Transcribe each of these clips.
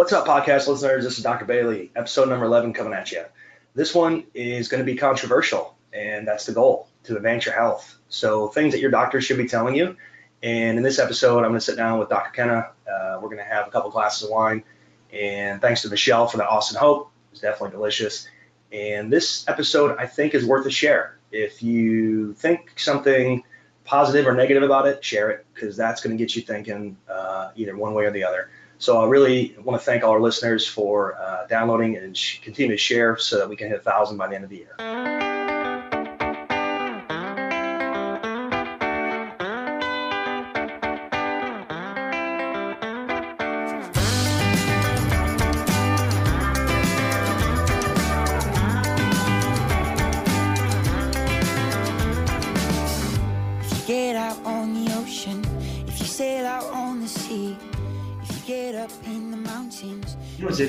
What's up, podcast listeners? This is Dr. Bailey, episode number 11 coming at you. This one is going to be controversial, and that's the goal to advance your health. So, things that your doctor should be telling you. And in this episode, I'm going to sit down with Dr. Kenna. Uh, we're going to have a couple glasses of wine. And thanks to Michelle for the Austin Hope. It's definitely delicious. And this episode, I think, is worth a share. If you think something positive or negative about it, share it because that's going to get you thinking uh, either one way or the other. So I really want to thank all our listeners for uh, downloading and sh- continue to share so that we can hit a thousand by the end of the year.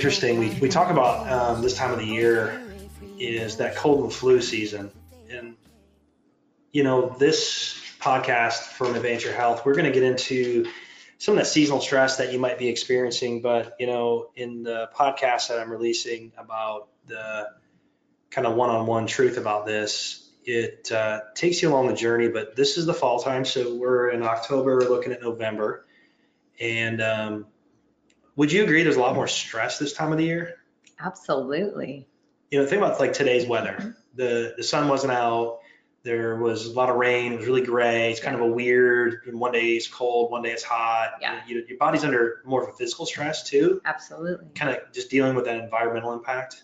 Interesting. We, we talk about um, this time of the year is that cold and flu season. And, you know, this podcast from Advance Your Health, we're going to get into some of that seasonal stress that you might be experiencing. But, you know, in the podcast that I'm releasing about the kind of one on one truth about this, it uh, takes you along the journey. But this is the fall time. So we're in October, looking at November. And, um, would you agree there's a lot more stress this time of the year? Absolutely. You know, think about like today's weather. Mm-hmm. The the sun wasn't out. There was a lot of rain. It was really gray. It's kind of a weird. One day it's cold. One day it's hot. Yeah. You, your body's under more of a physical stress too. Absolutely. Kind of just dealing with that environmental impact.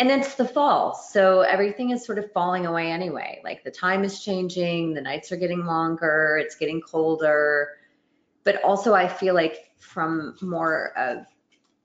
And it's the fall, so everything is sort of falling away anyway. Like the time is changing. The nights are getting longer. It's getting colder. But also, I feel like from more of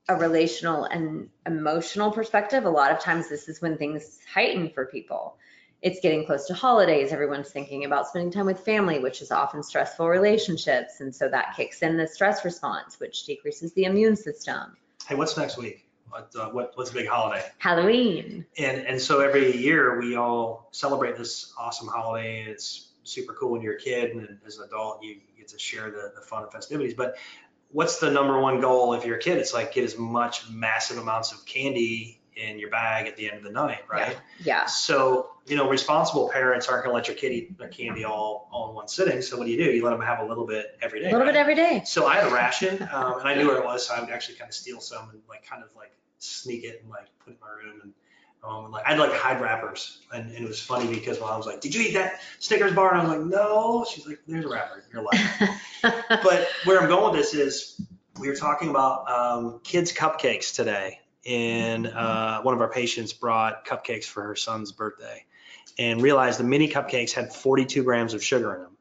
a relational and emotional perspective, a lot of times this is when things heighten for people. It's getting close to holidays. Everyone's thinking about spending time with family, which is often stressful relationships. And so that kicks in the stress response, which decreases the immune system. Hey, what's next week? What, uh, what, what's a big holiday? Halloween. And, and so every year we all celebrate this awesome holiday. It's super cool when you're a kid and as an adult you get to share the, the fun and festivities. But what's the number one goal if you're a kid? It's like get as much massive amounts of candy in your bag at the end of the night, right? Yeah. yeah. So, you know, responsible parents aren't going to let your kid eat candy all, all in one sitting. So what do you do? You let them have a little bit every day. A little right? bit every day. So I had a ration um, and I knew where it was. So I would actually kind of steal some and like kind of like sneak it and like put it in my room and um, like I'd like hide wrappers, and, and, it was funny because my mom was like, "Did you eat that Snickers bar?" And I was like, "No." She's like, "There's a wrapper. You're like." but where I'm going with this is, we were talking about um, kids cupcakes today, and uh, one of our patients brought cupcakes for her son's birthday, and realized the mini cupcakes had 42 grams of sugar in them.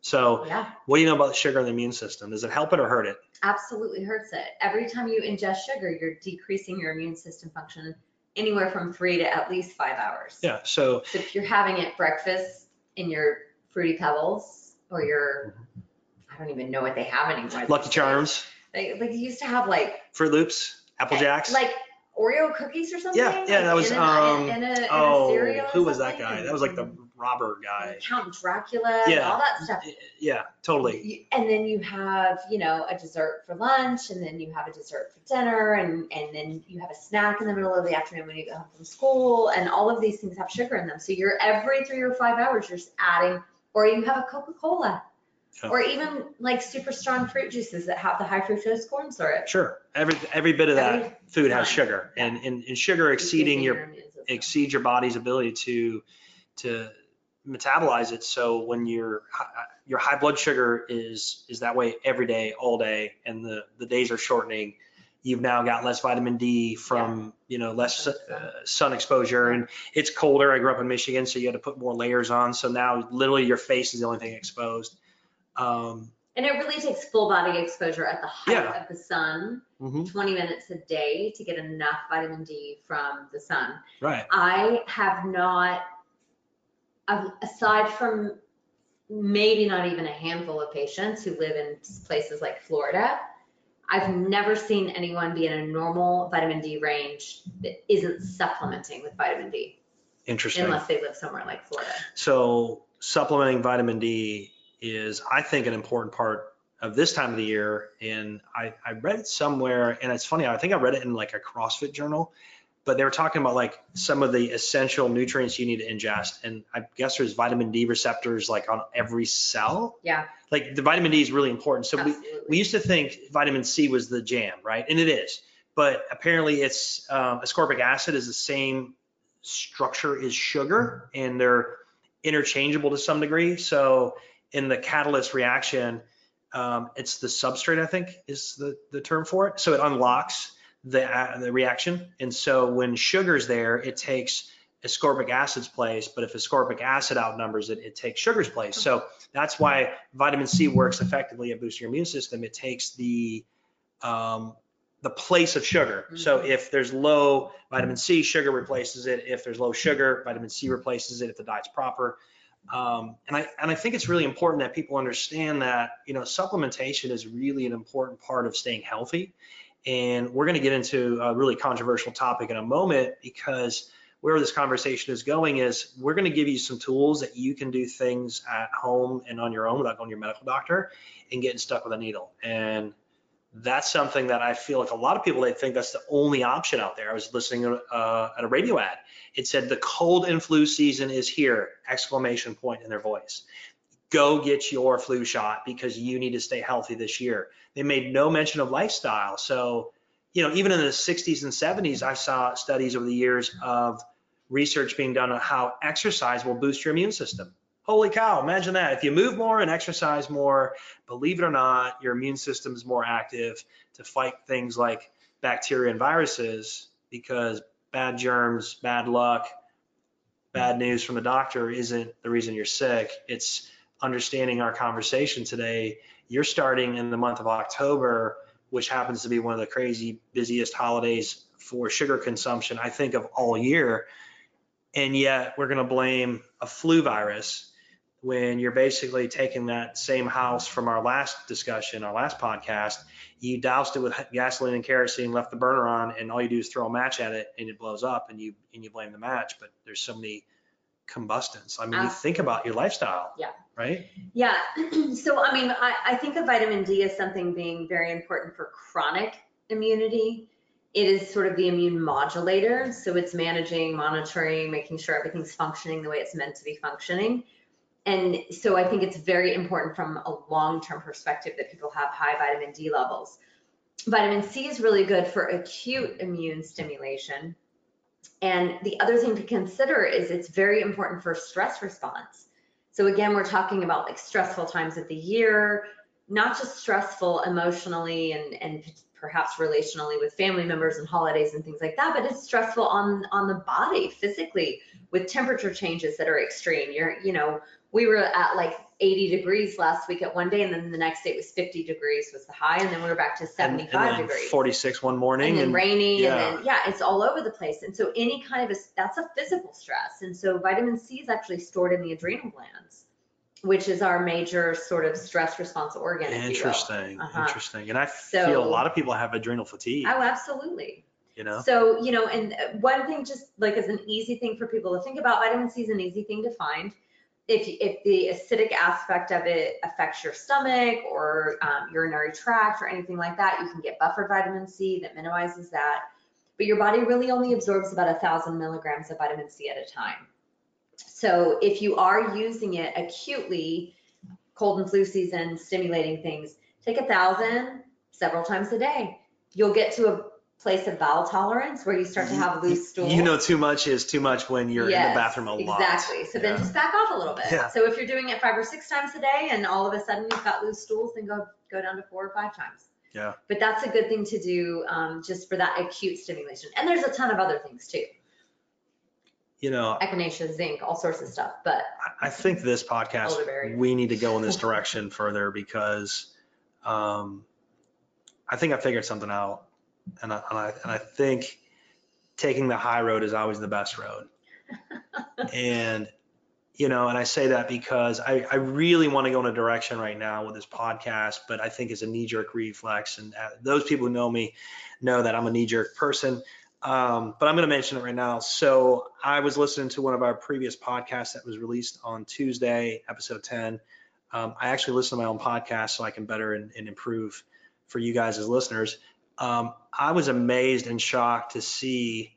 So, yeah. what do you know about the sugar in the immune system? Does it help it or hurt it? Absolutely hurts it. Every time you ingest sugar, you're decreasing your immune system function anywhere from three to at least five hours. Yeah. So, so if you're having it breakfast in your fruity pebbles or your, I don't even know what they have anymore. Lucky Charms. They, like you used to have like Fruit Loops, Apple Jacks. Like Oreo cookies or something. Yeah, yeah, like that was in um. in a, in oh, a who was that guy? That was like the robber guy. Count Dracula, yeah. all that stuff. Yeah, totally. And then you have, you know, a dessert for lunch, and then you have a dessert for dinner, and and then you have a snack in the middle of the afternoon when you go home from school, and all of these things have sugar in them. So you're every three or five hours, you're just adding, or you have a Coca-Cola. Oh. Or even like super strong fruit juices that have the high fructose corn syrup. Sure, every every bit of that every food has sugar, yeah. and, and, and sugar exceeding your exceeds your body's ability to to metabolize it. So when your your high blood sugar is is that way every day, all day, and the the days are shortening, you've now got less vitamin D from yeah. you know less uh, sun exposure, and it's colder. I grew up in Michigan, so you had to put more layers on. So now literally your face is the only thing exposed. Um, and it really takes full body exposure at the height yeah. of the sun, mm-hmm. 20 minutes a day to get enough vitamin D from the sun. Right. I have not aside from maybe not even a handful of patients who live in places like Florida, I've never seen anyone be in a normal vitamin D range that isn't supplementing with vitamin D. Interesting. Unless they live somewhere like Florida. So supplementing vitamin D is, I think, an important part of this time of the year. And I, I read it somewhere and it's funny. I think I read it in like a CrossFit journal, but they were talking about like some of the essential nutrients you need to ingest. And I guess there's vitamin D receptors like on every cell. Yeah, Like the vitamin D is really important. So we, we used to think vitamin C was the jam, right? And it is, but apparently it's um, ascorbic acid is the same structure as sugar, and they're interchangeable to some degree. So in the catalyst reaction, um, it's the substrate, I think, is the the term for it. So it unlocks the uh, the reaction, and so when sugar's there, it takes ascorbic acid's place, but if ascorbic acid outnumbers it, it takes sugar's place. So that's why vitamin C works effectively at boosting your immune system. It takes the um, the place of sugar. So Mhm. if there's low vitamin C, sugar replaces it. If there's low sugar, vitamin C replaces it if the diet's proper. Um, and I and I think it's really important that people understand that you know supplementation is really an important part of staying healthy. And we're going to get into a really controversial topic in a moment because where this conversation is going is we're going to give you some tools that you can do things at home and on your own without going to your medical doctor and getting stuck with a needle. And that's something that I feel like a lot of people they think that's the only option out there. I was listening uh, at a radio ad. It said the cold and flu season is here! Exclamation point in their voice. Go get your flu shot because you need to stay healthy this year. They made no mention of lifestyle. So, you know, even in the 60s and 70s, I saw studies over the years of research being done on how exercise will boost your immune system. Holy cow, imagine that. If you move more and exercise more, believe it or not, your immune system is more active to fight things like bacteria and viruses because bad germs, bad luck, bad news from the doctor isn't the reason you're sick. It's understanding our conversation today. You're starting in the month of October, which happens to be one of the crazy busiest holidays for sugar consumption, I think, of all year. And yet we're going to blame a flu virus when you're basically taking that same house from our last discussion, our last podcast, you doused it with gasoline and kerosene, left the burner on, and all you do is throw a match at it and it blows up and you and you blame the match. But there's so many combustants. I mean, you uh, think about your lifestyle. Yeah. Right? Yeah, so I mean, I, I think of vitamin D as something being very important for chronic immunity. It is sort of the immune modulator, so it's managing, monitoring, making sure everything's functioning the way it's meant to be functioning. And so I think it's very important from a long-term perspective that people have high vitamin D levels. Vitamin C is really good for acute immune stimulation. And the other thing to consider is it's very important for stress response. So again, we're talking about like stressful times of the year, not just stressful emotionally and, and perhaps relationally with family members and holidays and things like that, but it's stressful on, on the body physically with temperature changes that are extreme. You're, you know, we were at like 80 degrees last week at one day and then the next day it was 50 degrees was the high and then we were back to 75 and then degrees. 46 one morning. And then and- raining yeah. and then, yeah, it's all over the place. And so any kind of, a that's a physical stress. And so vitamin C is actually stored in the adrenal glands, which is our major sort of stress response organ, if you will. Interesting, Uh-huh. interesting. And I So- feel a lot of people have adrenal fatigue, Oh, absolutely. you know? So, you know, and one thing just like as an easy thing for people to think about, vitamin C is an easy thing to find. If, if the acidic aspect of it affects your stomach or um, urinary tract or anything like that, you can get buffered vitamin C that minimizes that. But your body really only absorbs about a thousand milligrams of vitamin C at a time. So if you are using it acutely, cold and flu season, stimulating things, take a thousand several times a day. You'll get to a place of bowel tolerance where you start to have loose stool. You know, too much is too much when you're in the Yes, bathroom a lot. Exactly. So then just back off a little bit. Yeah. So if you're doing it five or six times a day and all of a sudden you've got loose stools, then go go down to four or five times. Yeah. But that's a good thing to do um, just for that acute stimulation. And there's a ton of other things too. You know, Echinacea, zinc, all sorts of stuff. But I- I think this podcast, Elderberry. we need to go in this direction further because um, I think I figured something out. And I, and I, and I think taking the high road is always the best road. and, you know, and I say that because I, I really want to go in a direction right now with this podcast, but I think it's a knee jerk reflex. And uh, those people who know me know that I'm a knee jerk person. Um, but I'm going to mention it right now. So I was listening to one of our previous podcasts that was released on Tuesday, episode 10, Um, I actually listen to my own podcast so I can better and, and improve for you guys as listeners. Um, I was amazed and shocked to see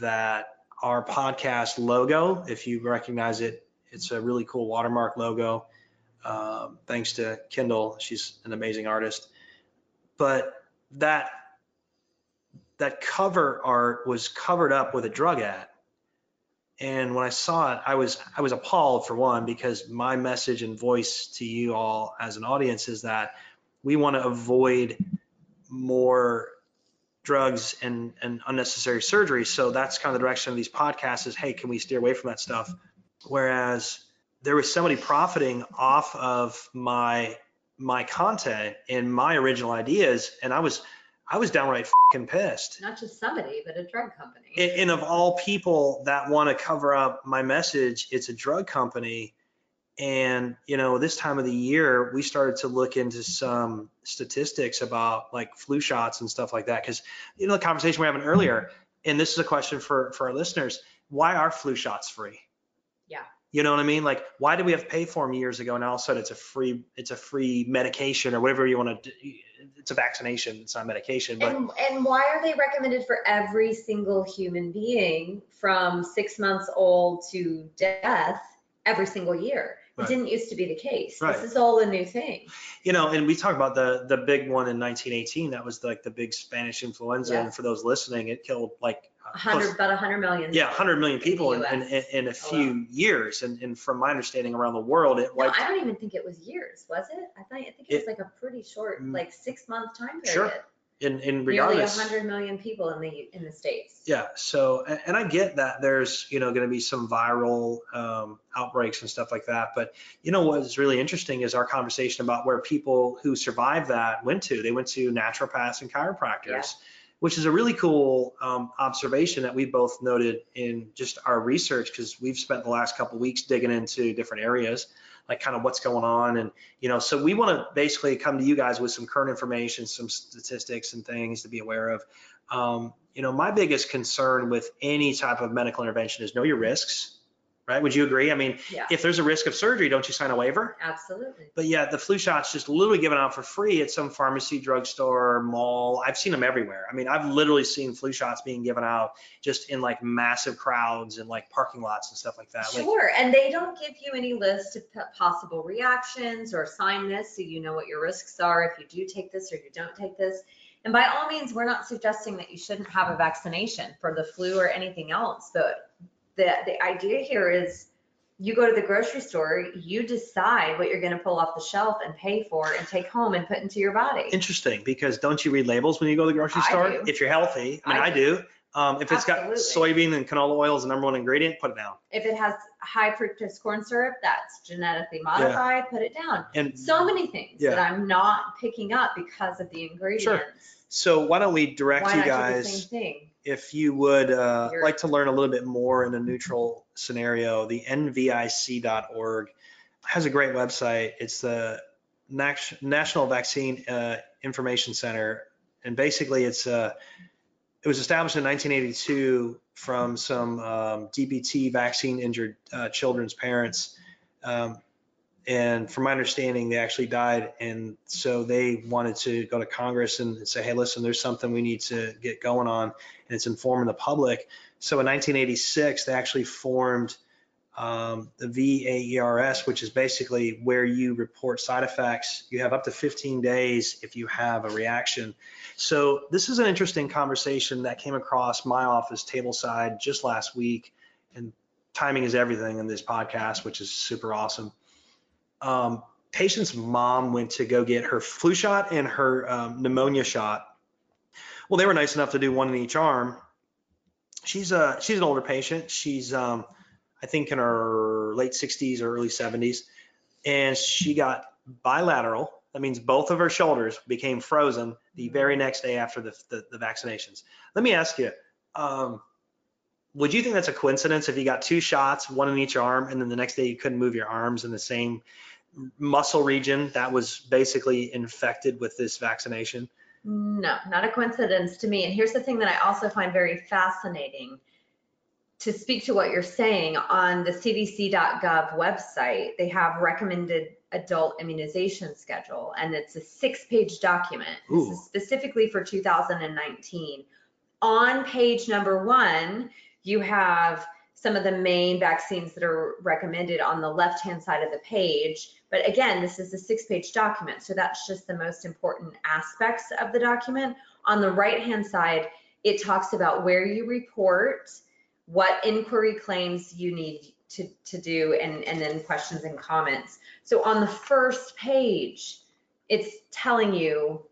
that our podcast logo, if you recognize it, it's a really cool watermark logo. Um, thanks to Kendall, she's an amazing artist. But that that cover art was covered up with a drug ad. And when I saw it, I was I was appalled for one because my message and voice to you all as an audience is that we want to avoid more drugs and, and unnecessary surgery. So that's kind of the direction of these podcasts is, hey, can we steer away from that stuff? Whereas there was somebody profiting off of my my content and my original ideas, and I was I was downright fucking pissed. Not just somebody, but a drug company. And, and of all people that want to cover up my message, it's a drug company. And, you know, this time of the year, we started to look into some statistics about like flu shots and stuff like that. Cause, you know, the conversation we are having earlier, and this is a question for, for our listeners, why are flu shots free? Yeah. You know what I mean? Like, why did we have to pay for them years ago? And all of a sudden it's a free, it's a free medication or whatever you want to do. It's a vaccination. It's not medication, but And, and why are they recommended for every single human being from six months old to death every single year? It Right. didn't used to be the case. Right. This is all a new thing. you know, and we talk about the the big one in 1918. That was like the big Spanish influenza, Yeah. and for those listening, it killed like A hundred, close- about a hundred million. yeah, 100 million people in, in, US in a few years. And, and from my understanding, around the world, it No, wiped. I don't even think it was years, was it? I thought, I think it was like a pretty short, Mm. like six month time Sure. period. In, in Nearly regardless. hundred million people in the, in the States. Yeah. So, and, and I get that there's, you know, going to be some viral um, outbreaks and stuff like that. But, you know, what's really interesting is our conversation about where people who survived that went to. They went to naturopaths and chiropractors, Yeah. which is a really cool um, observation that we both noted in just our research because we've spent the last couple of weeks digging into different areas like kind of what's going on. And you know so we want to basically come to you guys with some current information some statistics and things to be aware of. Um, you know my biggest concern with any type of medical intervention is know your risks right? Would you agree? I mean Yeah, if there's a risk of surgery don't you sign a waiver? Absolutely. but yeah the flu shot's just literally given out for free at some pharmacy drugstore mall. I've seen them everywhere. I mean i've literally seen flu shots being given out just in like massive crowds and like parking lots and stuff like that. Like Sure, and they don't give you any list of possible reactions or sign this so you know what your risks are if you do take this or you don't take this. And by all means, we're not suggesting that you shouldn't have a vaccination for the flu or anything else, but the, the idea here is you go to the grocery store, you decide what you're gonna pull off the shelf and pay for and take home and put into your body. Interesting, because don't you read labels when you go to the grocery I store? do. If you're healthy, I mean, I I do. Um, if it's got soybean and canola oil as the number one ingredient, put it down. If it has high fructose corn syrup that's genetically modified, put it down. And so many things that I'm not picking up because of the ingredients. so why don't we direct Why you not do the guys? If you would uh, like to learn a little bit more in a neutral scenario, the nvic.org has a great website. It's the National Vaccine uh, Information Center, and basically it's uh, it was established in 1982 from some um, DPT vaccine injured uh, children's parents. Um, and from my understanding, they actually died. And so they wanted to go to Congress and say, hey, listen, there's something we need to get going on. And it's informing the public. So in 1986, they actually formed um, the VAERS, which is basically where you report side effects. You have up to 15 days if you have a reaction. So this is an interesting conversation that came across my office table side just last week. And timing is everything in this podcast, which is super awesome. Um, patient's mom went to go get her flu shot and her um, pneumonia shot. Well, they were nice enough to do one in each arm. She's a she's an older patient. She's um, I think in her late 60s or early 70s, and she got bilateral. That means both of her shoulders became frozen the very next day after the, the, the vaccinations. Let me ask you, um, would you think that's a coincidence if you got two shots, one in each arm, and then the next day you couldn't move your arms in the same muscle region that was basically infected with this vaccination? No, not a coincidence to me. And here's the thing that I also find very fascinating. To speak to what you're saying, on the cdc.gov website, they have recommended adult immunization schedule, and it's a six-page document. This is specifically for 2019. On page number one, you have some of the main vaccines that are recommended on the left-hand side of the page. But again, this is a six-page document, so that's just the most important aspects of the document. On the right-hand side, it talks about where you report, what inquiry claims you need to, to do, and, and then questions and comments. So on the first page, it's telling you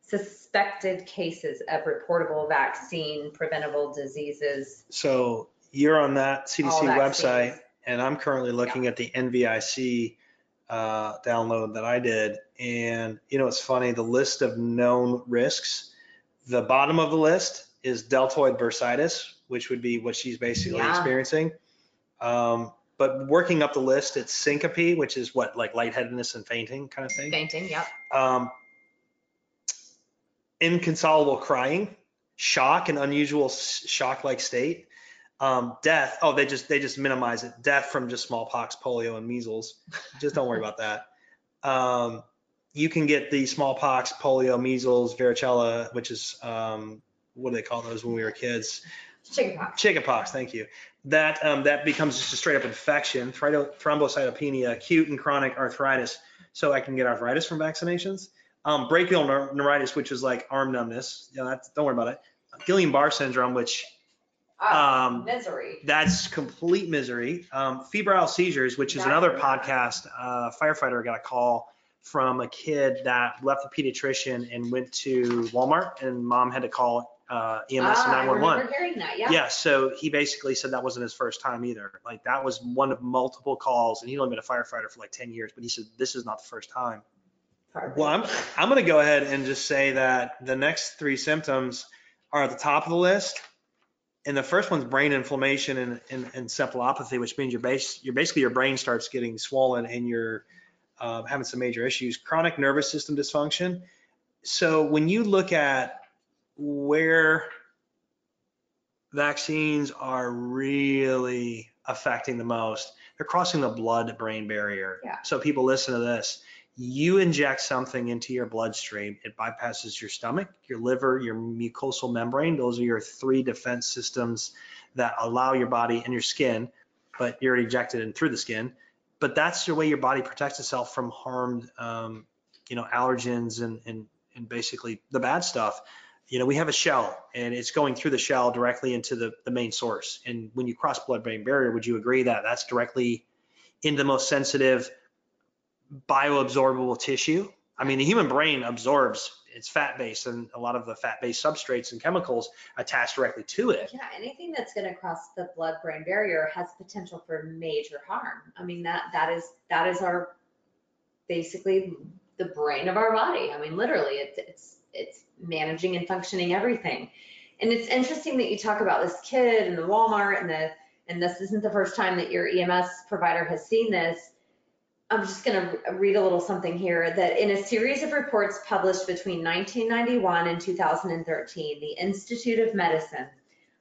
suspected cases of reportable vaccine preventable diseases. So you're on that CDC website, and I'm currently looking at the NVIC uh, download that I did. And you know, it's funny, the list of known risks, the bottom of the list is deltoid bursitis, which would be what she's basically Yeah. experiencing. Um, but working up the list, it's syncope, which is what like lightheadedness and fainting kind of thing. Fainting, yep. Um, inconsolable crying, shock, an unusual shock-like state, um, death. Oh, they just they just minimize it. Death from just smallpox, polio, and measles. Just don't worry about that. Um, you can get the smallpox, polio, measles, varicella, which is um, what do they call those when we were kids? Chickenpox. Chickenpox, thank you. That um, that becomes just a straight up infection, thrombocytopenia, acute and chronic arthritis. So I can get arthritis from vaccinations. Um, brachial neuritis, which is like arm numbness. Yeah, that's, don't worry about it. Guillain-Barre syndrome, which Ah, um, misery. that's complete misery. Um, febrile seizures, which is another That's- podcast. Uh, firefighter got a call from a kid that left the pediatrician and went to Walmart, and mom had to call uh, EMS Ah, I 911. remember hearing that, yeah. Yeah, so he basically said that wasn't his first time either. Like that was one of multiple calls, and he'd only been a firefighter for like 10 years, but he said this is not the first time. Well, I'm I'm gonna go ahead and just say that the next three symptoms are at the top of the list. And the first one's brain inflammation and, and, encephalopathy, which means your base, your basically your brain starts getting swollen and you're uh, having some major issues. Chronic nervous system dysfunction. So when you look at where vaccines are really affecting the most, they're crossing the blood-brain barrier. Yeah. So people listen to this. You inject something into your bloodstream, it bypasses your stomach, your liver, your mucosal membrane. Those are your three defense systems that allow your body and your skin, but you're injected in through the skin. But that's the way your body protects itself from harmed, um, you know, allergens and, and, and basically the bad stuff. You know, we have a shell and it's going through the shell directly into the, the main source. And when you cross blood-brain barrier, would you agree that that's directly into the most sensitive bioabsorbable tissue? I mean, the human brain absorbs, it's fat-based and a lot of the fat-based substrates and chemicals attach directly to it. Yeah, anything that's gonna cross the blood-brain barrier has potential for major harm. I mean, that, that is, that is our, basically, the brain of our body. I mean, literally, it's, it's, it's managing and functioning everything. And it's interesting that you talk about this kid and the Walmart and the, and this isn't the first time that your EMS provider has seen this. I'm just gonna read a little something here, that in a series of reports published between 1991 and 2013, the Institute of Medicine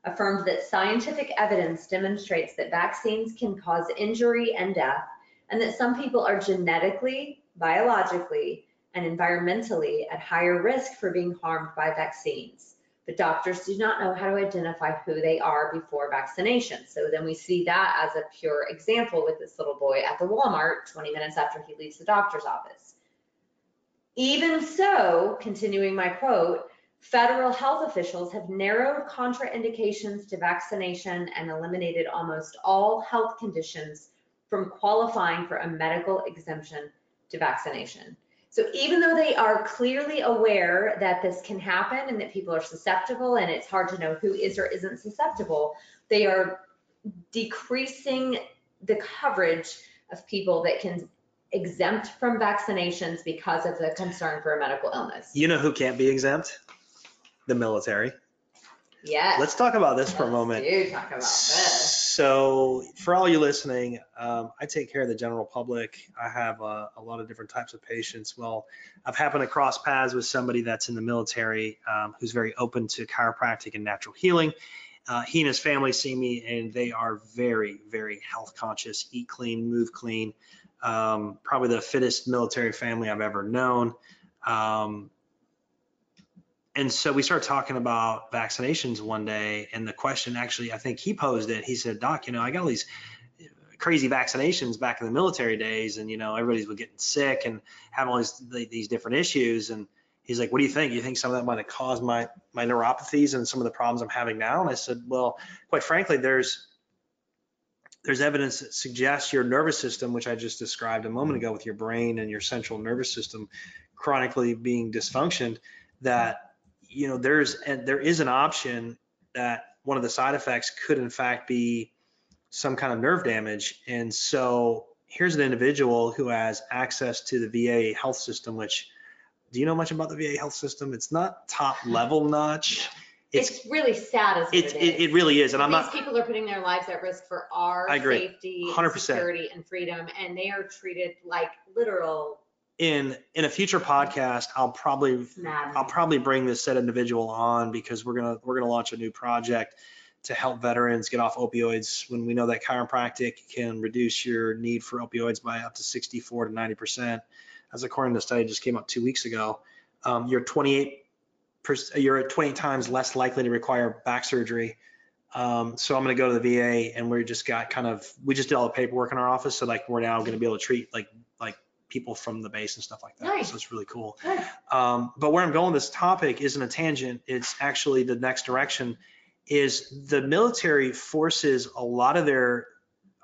affirmed that scientific evidence demonstrates that vaccines can cause injury and death, and that some people are genetically, biologically, and environmentally at higher risk for being harmed by vaccines. But doctors do not know how to identify who they are before vaccination. So then we see that as a pure example with this little boy at the Walmart 20 minutes after he leaves the doctor's office. Even so, continuing my quote, federal health officials have narrowed contraindications to vaccination and eliminated almost all health conditions from qualifying for a medical exemption to vaccination. So even though they are clearly aware that this can happen and that people are susceptible and it's hard to know who is or isn't susceptible, they are decreasing the coverage of people that can exempt from vaccinations because of the concern for a medical illness. You know who can't be exempt? The military. Yes. Let's talk about this for a moment. do talk about this. So for all you listening, um, I take care of the general public. I have a, a lot of different types of patients. Well, I've happened to cross paths with somebody that's in the military um, who's very open to chiropractic and natural healing. Uh, he and his family see me and they are very, very health conscious, eat clean, move clean. um, probably the fittest military family I've ever known. Um, and so we started talking about vaccinations one day, and the question actually, I think he posed it. He said, "Doc, you know, I got all these crazy vaccinations back in the military days, and you know, everybody's getting sick and having all these these different issues." And he's like, "What do you think? You think some of that might have caused my my neuropathies and some of the problems I'm having now?" And I said, "Well, quite frankly, there's there's evidence that suggests your nervous system, which I just described a moment mm-hmm. ago with your brain and your central nervous system chronically being dysfunctioned, that you know, there's and there is an option that one of the side effects could in fact be some kind of nerve damage. And so here's an individual who has access to the VA health system, which do you know much about the VA health system? It's not top level notch. It's, it's really sad as it, it, it really is. And I'm These not. people are putting their lives at risk for our safety, 100%. security, and freedom, and they are treated like literal in in a future podcast i'll probably i'll probably bring this said individual on because we're gonna we're gonna launch a new project to help veterans get off opioids. When we know that chiropractic can reduce your need for opioids by up to 64 to 90 percent as according to a study just came out two weeks ago um, you're 28 percent you're at 28 times less likely to require back surgery. Um, so i'm going to go to the va and we just got kind of we just did all the paperwork in our office. So like we're now going to be able to treat like like people from the base and stuff like that. Nice. So it's really cool. Um, but where I'm going this topic isn't a tangent. It's actually the next direction is the military forces a lot of their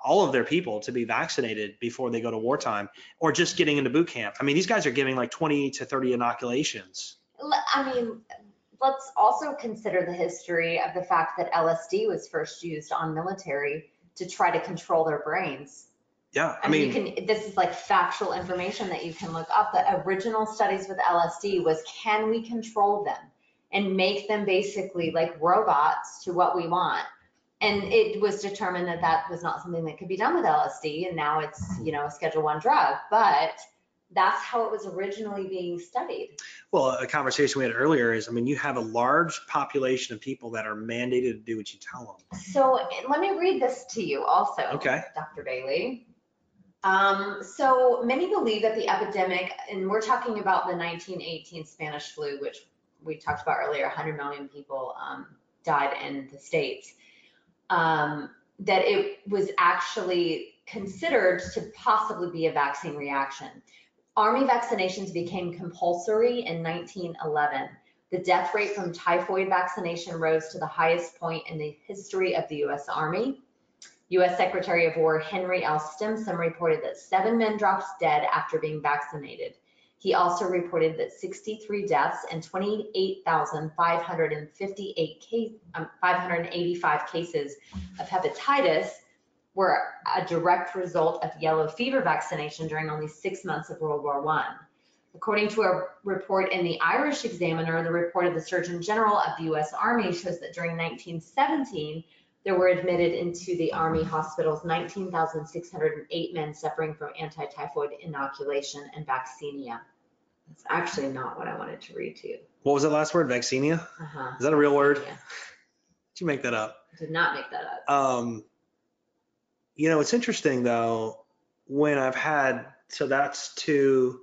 all of their people to be vaccinated before they go to wartime or just getting into boot camp. I mean, these guys are giving like 20 to 30 inoculations. I mean, let's also consider the history of the fact that LSD was first used on military to try to control their brains. Yeah, I mean, you can, this is like factual information that you can look up. The original studies with LSD was can we control them and make them basically like robots to what we want? And it was determined that that was not something that could be done with LSD. And now it's, you know, a schedule one drug, but that's how it was originally being studied. Well, a conversation we had earlier is, I mean, you have a large population of people that are mandated to do what you tell them. So let me read this to you also. Okay. Dr. Bailey. Um, so many believe that the epidemic, and we're talking about the 1918 Spanish flu, which we talked about earlier, 100 million people um, died in the States, um, that it was actually considered to possibly be a vaccine reaction. Army vaccinations became compulsory in 1911. The death rate from typhoid vaccination rose to the highest point in the history of the US Army. US Secretary of War Henry L. Stimson reported that seven men dropped dead after being vaccinated. He also reported that 63 deaths and 28,558 case, um, 585 cases of hepatitis were a direct result of yellow fever vaccination during only six months of World War I. According to a report in the Irish Examiner, the report of the Surgeon General of the US Army shows that during 1917, there were admitted into the Army hospitals 19,608 men suffering from anti-typhoid inoculation and vaccinia. That's actually not what I wanted to read to you. What was that last word? Vaccinia? Uh-huh. Is that a real word? Yeah, Did you make that up? Did not make that up. Um, you know, it's interesting though, when I've had, so that's two,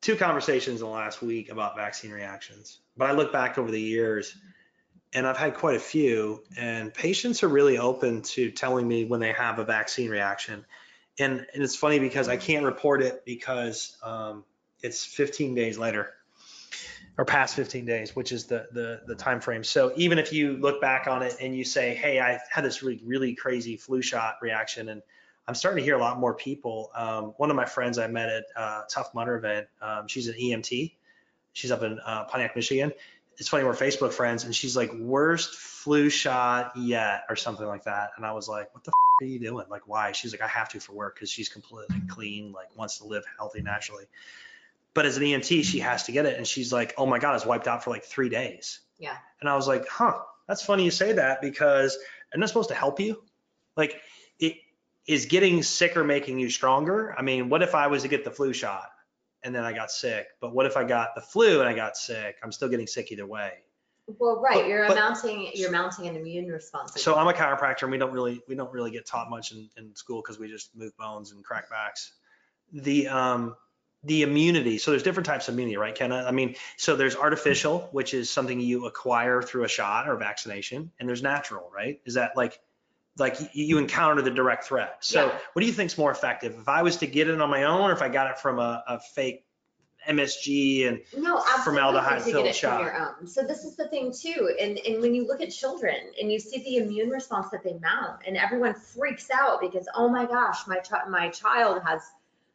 two conversations in the last week about vaccine reactions. But I look back over the years and I've had quite a few and patients are really open to telling me when they have a vaccine reaction. And, and it's funny because I can't report it because um, it's 15 days later or past 15 days, which is the, the, the time frame. So even if you look back on it and you say, hey, I had this really, really crazy flu shot reaction and I'm starting to hear a lot more people. Um, one of my friends I met at uh, Tough Mudder event, um, she's an EMT. She's up in uh, Pontiac, Michigan. It's funny, we're Facebook friends and she's like, worst flu shot yet or something like that. And I was like, what the f- are you doing? Like, why? She's like, I have to for work because she's completely clean, like wants to live healthy naturally. But as an EMT, she has to get it. And she's like, oh my God, I was wiped out for like three days. Yeah. And I was like, huh, that's funny you say that because I'm not supposed to help you. Like, it is getting sicker making you stronger. I mean, what if I was to get the flu shot and then I got sick? But what if I got the flu and I got sick? I'm still getting sick either way. Well, right, you're But- mounting, you're mounting an immune response. So I'm a chiropractor and we don't really, we don't really get taught much in, in school because we just move bones and crack backs. The, um, the immunity, so there's different types of immunity, right, Kenna? I mean, so there's artificial, which is something you acquire through a shot or vaccination, and there's natural, right? Is that like, like you encounter the direct threat? So Yeah. what do you think is more effective? If I was to get it on my own or if I got it from a, a fake MSG and, No, formaldehyde get filled it shot. from your own. So this is the thing too, and, and when you look at children and you see the immune response that they mount and everyone freaks out because, oh my gosh, my child, my child has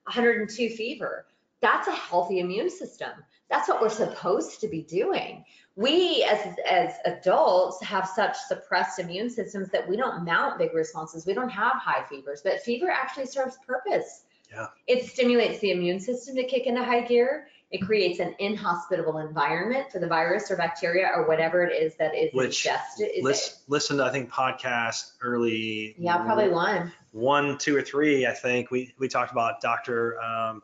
102 fever. That's a healthy immune system. That's what we're supposed to be doing. We as, as adults have such suppressed immune systems that we don't mount big responses. We don't have high fevers, but fever actually serves purpose. Yeah. It stimulates the immune system to kick into high gear. It creates an inhospitable environment for the virus or bacteria or whatever it is that is Which, ingested. is listen, listen to, I think, podcast early. Yeah, probably one. one, two, or three, I think we we talked about Doctor, um,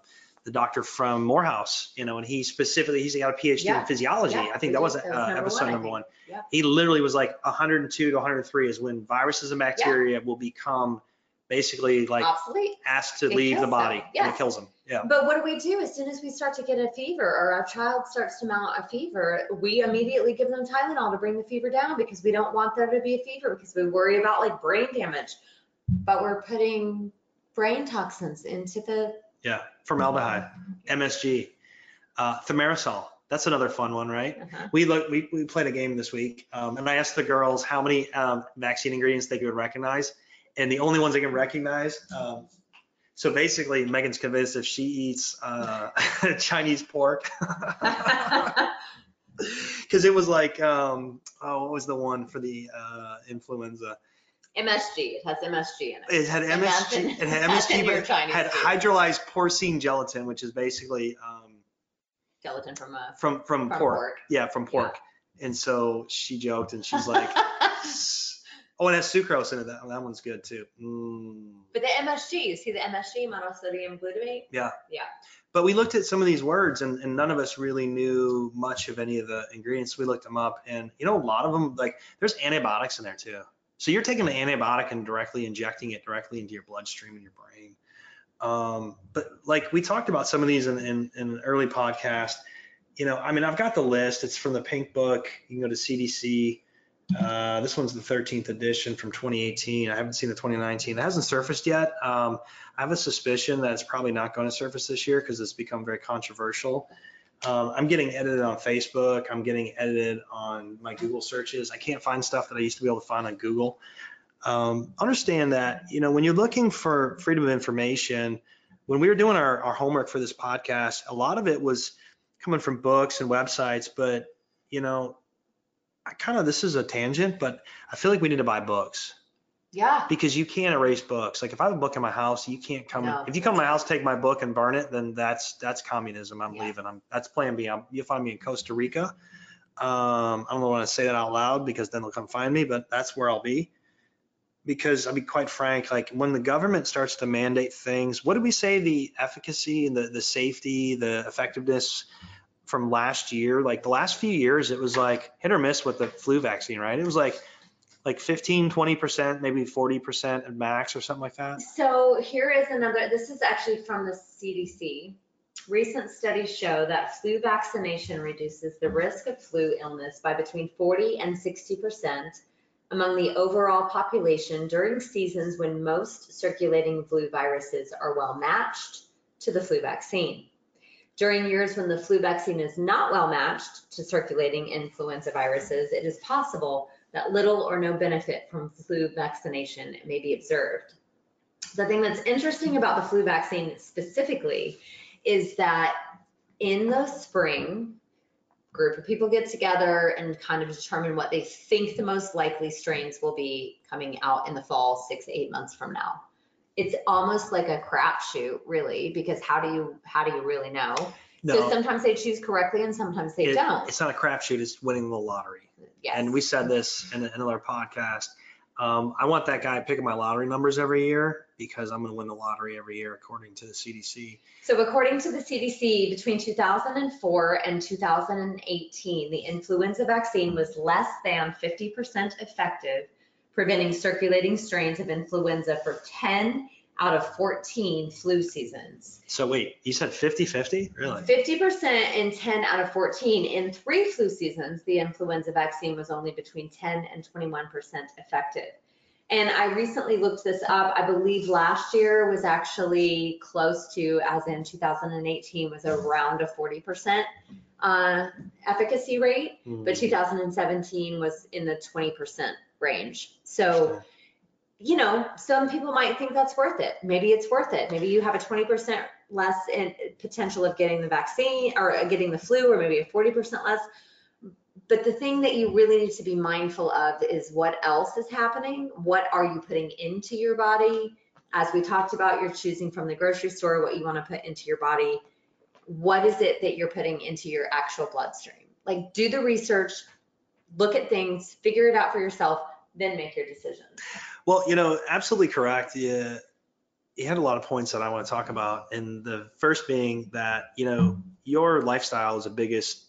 the doctor from Morehouse, you know, and he specifically he's got a PhD Yeah, in physiology. yeah, I think that was, uh, episode number one. Yeah. He literally was like 102 to 103 is when viruses and bacteria will become basically like Obsolete. asked to It leave the body them, and it kills them. Yeah. But what do we do as soon as we start to get a fever or our child starts to mount a fever? We immediately give them Tylenol to bring the fever down because we don't want there to be a fever because we worry about like brain damage. But we're putting brain toxins into the. Yeah. Formaldehyde, MSG, uh, thimerosal. That's another fun one, right? uh-huh. We look, we, we played a game this week, um, and I asked the girls how many um, vaccine ingredients they could recognize, and the only ones they can recognize. Um, so basically, Megan's convinced if she eats uh, Chinese pork, because it was like, um, oh, what was the one for the uh, influenza? MSG, it has MSG in it. It had MSG, it had MSG, but it had food. hydrolyzed porcine gelatin, which is basically um, Gelatin from a. from from From pork. pork. Yeah, from pork. And so she joked, and she's like. Oh, and it has sucrose in it. That, that one's good too. Mm. But the MSG, you see the MSG, monosodium glutamate? Yeah. Yeah. But we looked at some of these words and, and none of us really knew much of any of the ingredients. We looked them up and you know, a lot of them, like there's antibiotics in there too. So you're taking an antibiotic and directly injecting it directly into your bloodstream and your brain. Um, but like we talked about some of these in, in, in an early podcast, you know, I mean, I've got the list. It's from the pink book. You can go to CDC. Uh, this one's the 13th edition from 2018. I haven't seen the 2019. It hasn't surfaced yet. Um, I have a suspicion that it's probably not going to surface this year because it's become very controversial. Um, I'm getting edited on Facebook. I'm getting edited on my Google searches. I can't find stuff that I used to be able to find on Google. Um, understand that, you know, when you're looking for freedom of information, when we were doing our, our homework for this podcast, a lot of it was coming from books and websites, but, you know, I kind of, this is a tangent, but I feel like we need to buy books Yeah. because you can't erase books. Like if I have a book in my house, you can't come. No. If you come to my house, take my book and burn it, then that's that's communism. I'm Yeah. leaving. I'm that's Plan B. I'm, you'll find me in Costa Rica. Um, I don't want to say that out loud because then they'll come find me, but that's where I'll be. Because I'll be quite frank, like when the government starts to mandate things, what do we say the efficacy and the the safety, the effectiveness from last year? Like the last few years, it was like hit or miss with the flu vaccine, right? It was like like 15, 20%, maybe 40% at max or something like that. So here is another, this is actually from the CDC. Recent studies show that flu vaccination reduces the risk of flu illness by between 40 and 60% among the overall population during seasons when most circulating flu viruses are well matched to the flu vaccine. During years when the flu vaccine is not well matched to circulating influenza viruses, it is possible that little or no benefit from flu vaccination may be observed. The thing that's interesting about the flu vaccine specifically is that in the spring, group of people get together and kind of determine what they think the most likely strains will be coming out in the fall, six, eight months from now. It's almost like a crapshoot, really, because how do you how do you really know? So sometimes they choose correctly and sometimes they it- don't. it's not a crapshoot, it's winning the lottery. Yes. And we said this in another podcast. Um, I want that guy picking my lottery numbers every year because I'm going to win the lottery every year according to the CDC. So according to the CDC, between 2004 and 2018, the influenza vaccine was less than 50% effective, preventing circulating strains of influenza for 10 out of 14 flu seasons. So wait, you said 50-50? Really? 50% in 10 out of 14. In three flu seasons, the influenza vaccine was only between 10 and 21% effective. And I recently looked this up. I believe last year was actually close to, as in 2018, was around a 40% uh, efficacy rate, but 2017 was in the 20% range. So, you know, some people might think that's worth it. Maybe it's worth it. Maybe you have a 20% less in potential of getting the vaccine or getting the flu, or maybe a 40% less. But the thing that you really need to be mindful of is what else is happening? What are you putting into your body? As we talked about, you're choosing from the grocery store what you want to put into your body. What is it that you're putting into your actual bloodstream? Like, do the research, look at things, figure it out for yourself, then make your decision. Well, you know, absolutely correct. You, you had a lot of points that I want to talk about. And the first being that, you know, your lifestyle is the biggest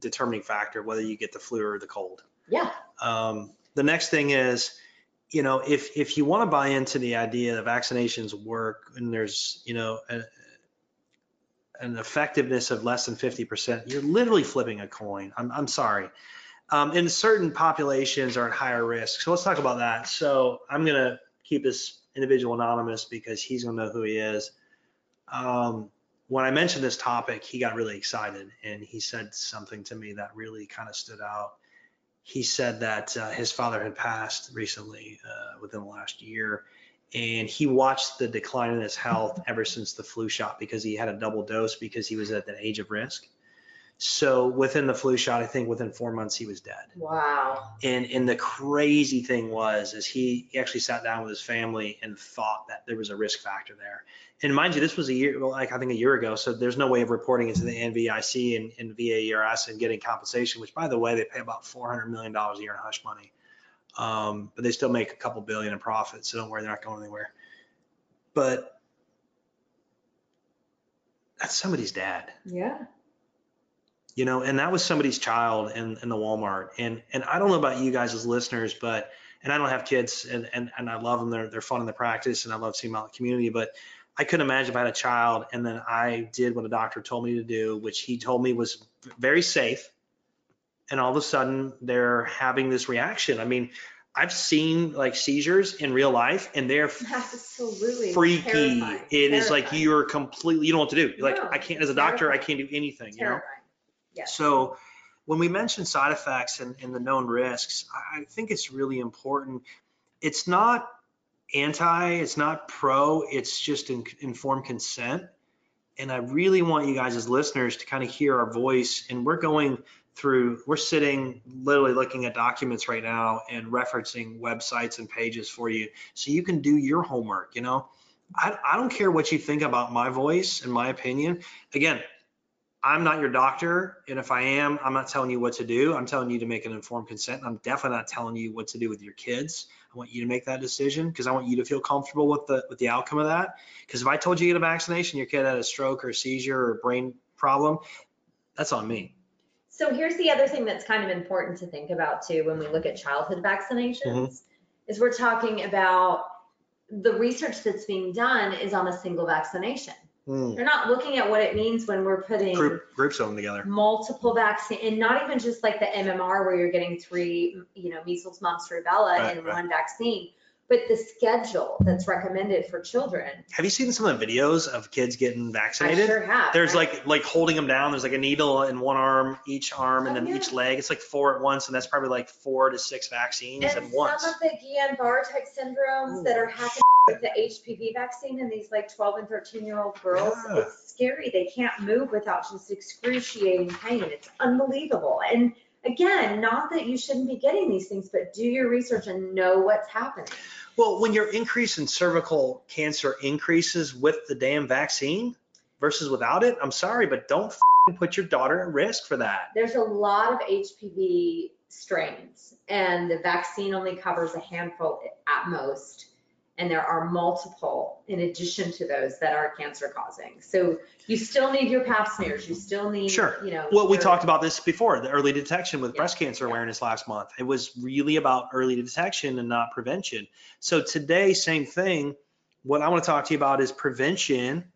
determining factor, whether you get the flu or the cold. Yeah. Um, the next thing is, you know, if, if you want to buy into the idea that vaccinations work and there's, you know, a, an effectiveness of less than 50%, you're literally flipping a coin. I'm, I'm sorry. Um, and certain populations are at higher risk. So let's talk about that. So I'm going to keep this individual anonymous because he's going to know who he is. Um, when I mentioned this topic, he got really excited and he said something to me that really kind of stood out. He said that uh, his father had passed recently uh, within the last year and he watched the decline in his health ever since the flu shot because he had a double dose because he was at that age of risk. So within the flu shot, I think within four months he was dead. Wow. And and the crazy thing was is he, he actually sat down with his family and thought that there was a risk factor there. And mind you, this was a year, well, like I think a year ago. So there's no way of reporting it to the NVIC and, and VAERS and getting compensation, which by the way, they pay about $400 million a year in hush money. Um, but they still make a couple billion in profit. So don't worry, they're not going anywhere. But that's somebody's dad Yeah. You know and that was somebody's child in, in the walmart. And and i don't know about you guys as listeners but and i don't have kids and and, and i love them. They're, they're fun in the practice and i love seeing them out in the community but i couldn't imagine if i had a child. And then i did what a doctor told me to do which he told me was very safe. And all of a sudden they're having this reaction. I mean i've seen like seizures in real life and they're Absolutely. freaky. Terrifying. it is like you're completely you don't know what to do. Like No, i can't as a doctor i can't do anything you know? Terrifying. Yes. so when we mention side effects and, and the known risks, I think it's really important. It's not anti, it's not pro, it's just in, informed consent. And I really want you guys as listeners to kind of hear our voice. And we're going through, we're sitting literally looking at documents right now and referencing websites and pages for you so you can do your homework, you know. I, I don't care what you think about my voice and my opinion. Again, I'm not your doctor, and if I am, I'm not telling you what to do. I'm telling you to make an informed consent. I'm definitely not telling you what to do with your kids. I want you to make that decision because I want you to feel comfortable with the with the outcome of that. Because if I told you to get a vaccination, your kid had a stroke or a seizure or a brain problem, that's on me. So here's the other thing that's kind of important to think about too when we look at childhood vaccinations Mm-hmm. is we're talking about the research that's being done is on a single vaccination. Hmm. They're not looking at what it means when we're putting Group groups of them together. multiple vaccine and not even just like the MMR where you're getting three, you know, measles, mumps, rubella Right, in right. one vaccine, but the schedule that's recommended for children. Have you seen some of the videos of kids getting vaccinated? I sure have. There's like like holding them down. There's like a needle in one arm, each arm, and Oh, then yeah. each leg. It's like four at once, and that's probably like four to six vaccines And at once. some of the Guillain-Barre type syndromes Ooh. that are happening with the HPV vaccine in these like 12 and 13 year old girls, Yeah. it's scary. They can't move without just excruciating pain. It's unbelievable. And again, not that you shouldn't be getting these things, but do your research and know what's happening. Well, when your increase in cervical cancer increases with the damn vaccine versus without it, I'm sorry, but don't put your daughter at risk for that. There's a lot of HPV strains and the vaccine only covers a handful at most. And there are multiple in addition to those that are cancer causing. So you still need your pap smears, you still need, Sure. you know. Well, we your- talked about this before, the early detection with Yeah, breast cancer yeah. awareness last month. It was really about early detection and not prevention. So today, same thing. What I want to talk to you about is prevention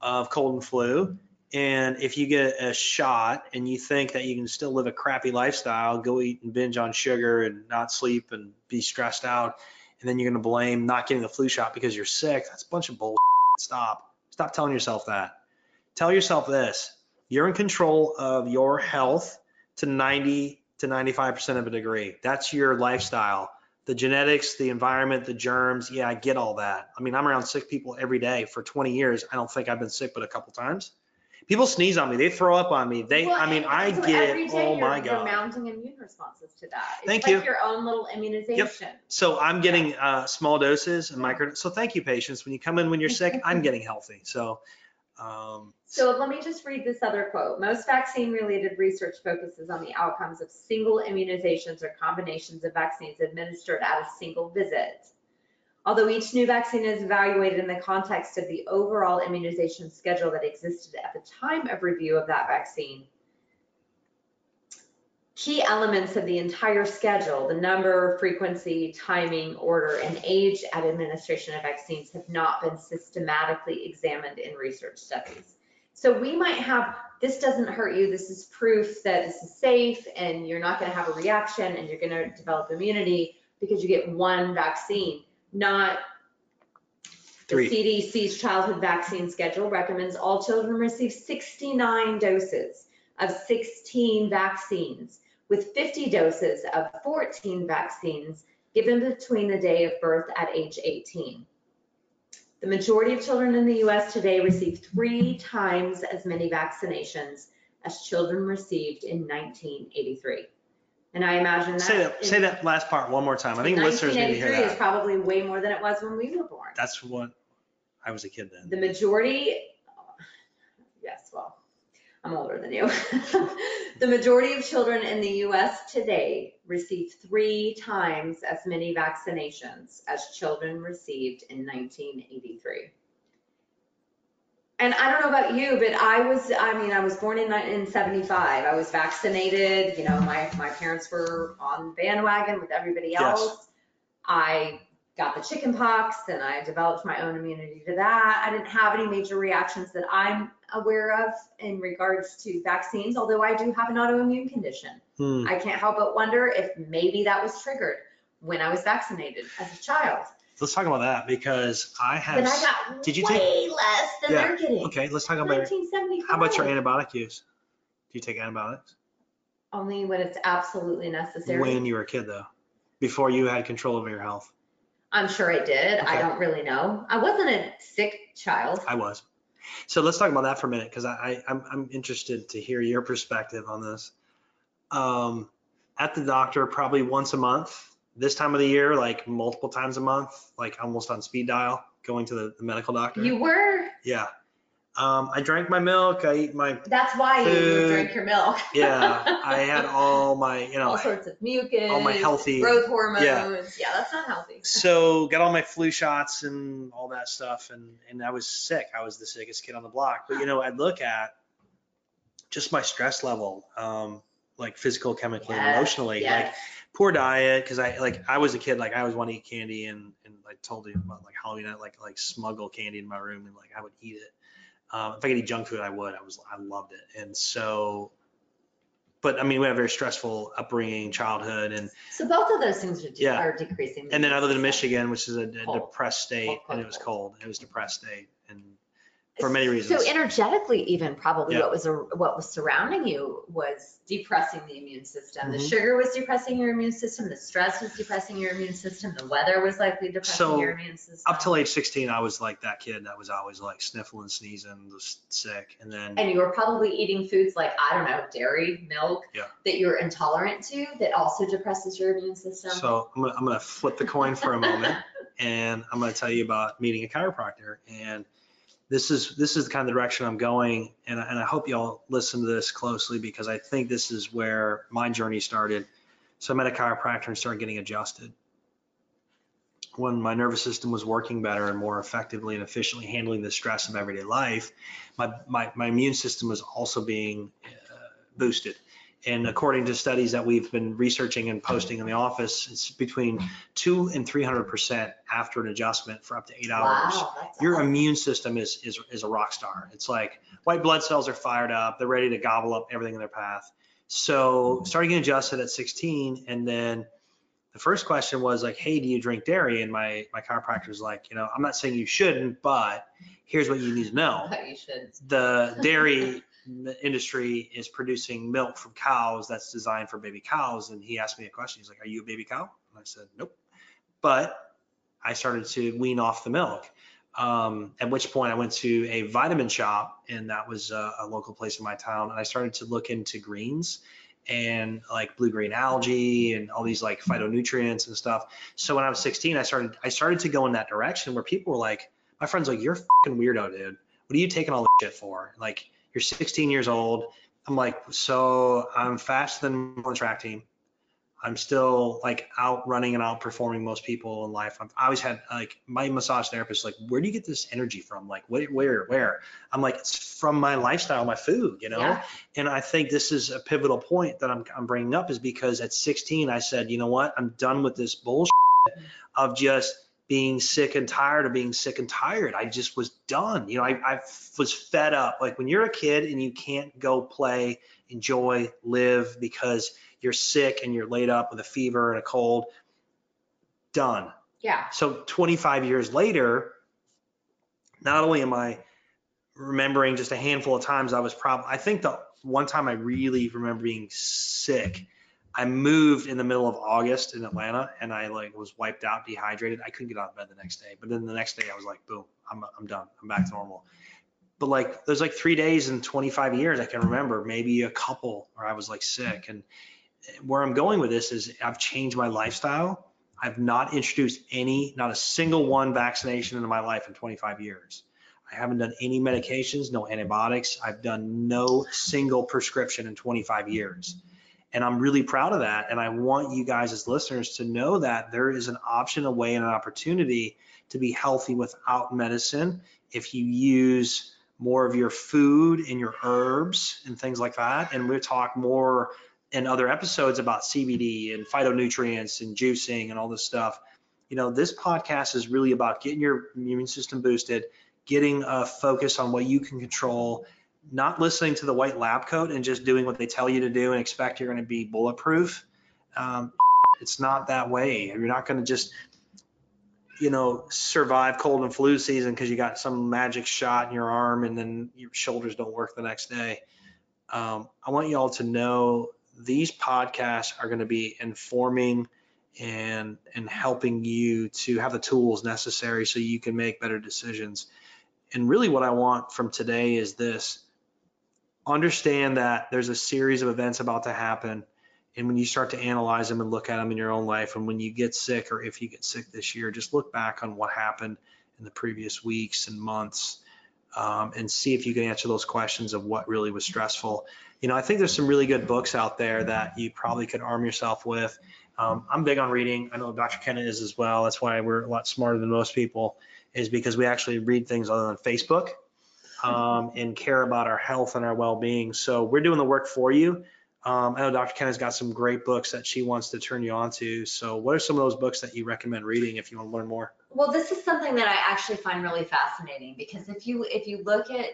of cold and flu. And if you get a shot and you think that you can still live a crappy lifestyle, go eat and binge on sugar and not sleep and be stressed out, and then you're going to blame not getting the flu shot because you're sick, that's a bunch of bull. Stop. Stop telling yourself that. Tell yourself this you're in control of your health to 90 to 95% of a degree. That's your lifestyle. The genetics, the environment, the germs. Yeah, I get all that. I mean, I'm around sick people every day for 20 years. I don't think I've been sick but a couple times. People sneeze on me, they throw up on me. They, Well, I mean, I so get, oh you're- my You're God. mounting immune responses to that. Thank It's you. like your own little immunization. So I'm getting uh, small doses and micro. So thank you, patients. When you come in when you're sick, I'm getting healthy. So, um, So let me just read this other quote. Most vaccine-related research focuses on the outcomes of single immunizations or combinations of vaccines administered at a single visit. Although each new vaccine is evaluated in the context of the overall immunization schedule that existed at the time of review of that vaccine, key elements of the entire schedule, the number, frequency, timing, order, and age at administration of vaccines have not been systematically examined in research studies. So we might have, this doesn't hurt you, this is proof that this is safe and you're not gonna have a reaction and you're gonna develop immunity because you get one vaccine, not the Three. CDC's childhood vaccine schedule recommends all children receive 69 doses of 16 vaccines with 50 doses of 14 vaccines given between the day of birth at age 18. The majority of children in the US today receive three times as many vaccinations as children received in 1983. And I imagine that. say that, say that last part one more time. I think listeners need to hear 1983 is that. probably way more than it was when we were born. That's what, I was a kid then. The majority, yes, well, I'm older than you. The majority of children in the US today receive three times as many vaccinations as children received in 1983. And I don't know about you, but I was, I mean, I was born in in 75. I was vaccinated, you know, my, my parents were on bandwagon with everybody Yes. else. I got the chicken pox and I developed my own immunity to that. I didn't have any major reactions that I'm aware of in regards to vaccines, although I do have an autoimmune condition. Hmm. I can't help but wonder if maybe that was triggered when I was vaccinated as a child. Let's talk about that because I have. But I got Did you way less than Yeah, they're getting. Okay, let's talk about, your- how about your antibiotic use? Do you take antibiotics? Only when it's absolutely necessary. When you were a kid though, before you had control over your health? I'm sure I did. I don't really know. I wasn't a sick child. I was. So let's talk about that for a minute because I, I I'm, I'm interested to hear your perspective on this. Um, at the doctor probably once a month. This time of the year, like multiple times a month, like almost on speed dial, going to the, the medical doctor. You were, yeah. Um, I drank my milk. I eat my that's why you drink your milk. yeah. I had all my you know, All sorts of mucus. all my healthy growth hormones. Yeah, yeah that's not healthy. so got all my flu shots and all that stuff and and I was sick. I was the sickest kid on the block. But you know, I'd look at just my stress level, um, like physical, chemically, and Yes, emotionally, like yes. Poor diet. Cause I like I was a kid, like I always want to eat candy and and I told you about like Halloween, I like like smuggle candy in my room and like I would eat it. Um, if I could eat junk food, I would. I was I loved it. And so but I mean, we had a very stressful upbringing, childhood, and So both of those things are, de- Yeah. are decreasing. and then I lived in Michigan. Michigan, which is a, a depressed state, Cold, and it was cold. cold. It was depressed state, and for many reasons. So energetically, even probably Yeah. what was, ar- what was surrounding you was depressing the immune system. The Mhm. sugar was depressing your immune system, the stress was depressing your immune system, the weather was likely depressing So, your immune system. up till age 16, I was like that kid that was always like sniffling, sneezing, just sick, and then And you were probably eating foods like, I don't know, dairy, milk, Yeah. that you're intolerant to, that also depresses your immune system. so I'm gonna, I'm gonna flip the coin for a moment, and I'm gonna tell you about meeting a chiropractor, and this is this is the kind of direction I'm going, and I, and I hope y'all listen to this closely because I think this is where my journey started. So I met a chiropractor and started getting adjusted. When my nervous system was working better and more effectively and efficiently handling the stress of everyday life, my, my, my immune system was also being uh, boosted. And according to studies that we've been researching and posting in the office, it's between two and 300% after an adjustment for up to eight hours. Wow, Your awesome. immune system is, is, is a rock star. It's like white blood cells are fired up. They're ready to gobble up everything in their path. So starting adjusted at 16 and then the first question was like, hey, do you drink dairy? And my, my chiropractor was like, you know, I'm not saying you shouldn't, but here's what you need to know you should. the dairy industry is producing milk from cows that's designed for baby cows. And he asked me a question. He's like, Are you a baby cow? And I said, Nope. But I started to wean off the milk. Um, at which point I went to a vitamin shop, and that was a, a local place in my town. And I started to look into greens and like blue green algae and all these like phytonutrients and stuff. So when I was 16, I started I started to go in that direction where people were like, my friends like, you're fucking weirdo, dude. What are you taking all this shit for? Like you're 16 years old. I'm like, so I'm faster than the track team. I'm still like out running and outperforming most people in life. I've always had like my massage therapist, like, where do you get this energy from? Like, where, where, where? I'm like, it's from my lifestyle, my food, you know? Yeah. And I think this is a pivotal point that I'm, I'm bringing up is because at 16, I said, you know what? I'm done with this bullshit of just being sick and tired of being sick and tired. I just was done. You know, I, I was fed up. Like when you're a kid and you can't go play, enjoy, live because you're sick and you're laid up with a fever and a cold, done. Yeah. So 25 years later, not only am I remembering just a handful of times I was probably, I think the one time I really remember being sick, I moved in the middle of August in Atlanta and I like was wiped out, dehydrated. I couldn't get out of bed the next day. But then the next day I was like, boom, I'm, I'm done. I'm back to normal. But like, there's like three days in 25 years I can remember, maybe a couple where I was like sick. And where I'm going with this is I've changed my lifestyle. I've not introduced any, not a single one vaccination into my life in 25 years. I haven't done any medications, no antibiotics. I've done no single prescription in 25 years. And I'm really proud of that. And I want you guys as listeners to know that there is an option, a way, and an opportunity to be healthy without medicine if you use more of your food and your herbs and things like that. And we'll talk more in other episodes about CBD and phytonutrients and juicing and all this stuff. You know, this podcast is really about getting your immune system boosted, getting a focus on what you can control, not listening to the white lab coat and just doing what they tell you to do and expect you're going to be bulletproof. Um, it's not that way. You're not going to just, you know, survive cold and flu season because you got some magic shot in your arm and then your shoulders don't work the next day. Um, I want you all to know these podcasts are going to be informing and and helping you to have the tools necessary so you can make better decisions. And really what I want from today is this. Understand that there's a series of events about to happen and when you start to analyze them and look at them in your own life and when you get sick or if you get sick this year, just look back on what happened in the previous weeks and months um, and see if you can answer those questions of what really was stressful you know, I think there's some really good books out there that you probably could arm yourself with. Um, I'm big on reading. I know Dr. Kenna is as well. That's why we're a lot smarter than most people, is because we actually read things other than Facebook um, and care about our health and our well-being. So we're doing the work for you. Um, I know Dr. Kenna's got some great books that she wants to turn you on to. So what are some of those books that you recommend reading if you want to learn more? Well, this is something that I actually find really fascinating because if you if you look at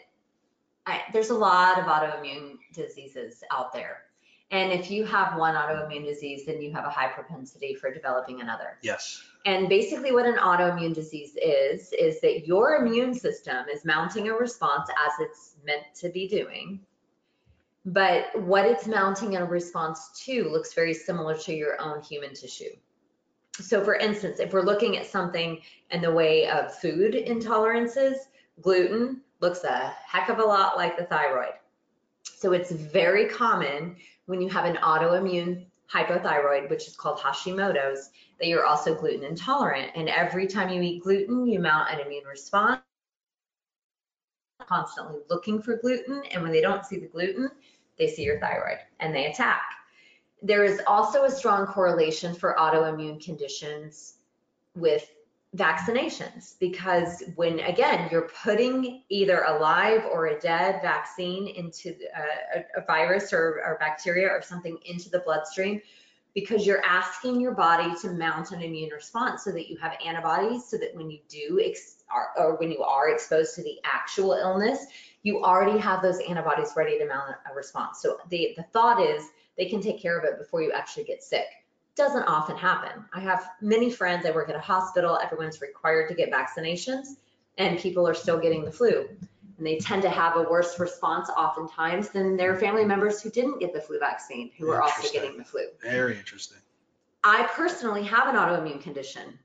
I, there's a lot of autoimmune diseases out there. And if you have one autoimmune disease, then you have a high propensity for developing another. Yes. And basically what an autoimmune disease is, is that your immune system is mounting a response as it's meant to be doing. But what it's mounting a response to looks very similar to your own human tissue. So for instance, if we're looking at something in the way of food intolerances, gluten looks a heck of a lot like the thyroid. So it's very common when you have an autoimmune hypothyroid, which is called Hashimoto's, that you're also gluten intolerant. And every time you eat gluten, you mount an immune response, constantly looking for gluten. And when they don't see the gluten, they see your thyroid and they attack. There is also a strong correlation for autoimmune conditions with vaccinations because when again you're putting either a live or a dead vaccine into a, uh, a, a virus or, or bacteria or something into the bloodstream because you're asking your body to mount an immune response so that you have antibodies so that when you do are, or when you are exposed to the actual illness you already have those antibodies ready to mount a response. So the, the thought is they can take care of it before you actually get sick doesn't often happen. I have many friends, I work at a hospital, everyone's required to get vaccinations and people are still getting the flu. And they tend to have a worse response oftentimes than their family members who didn't get the flu vaccine, who are also getting the flu. Very interesting. I personally have an autoimmune condition.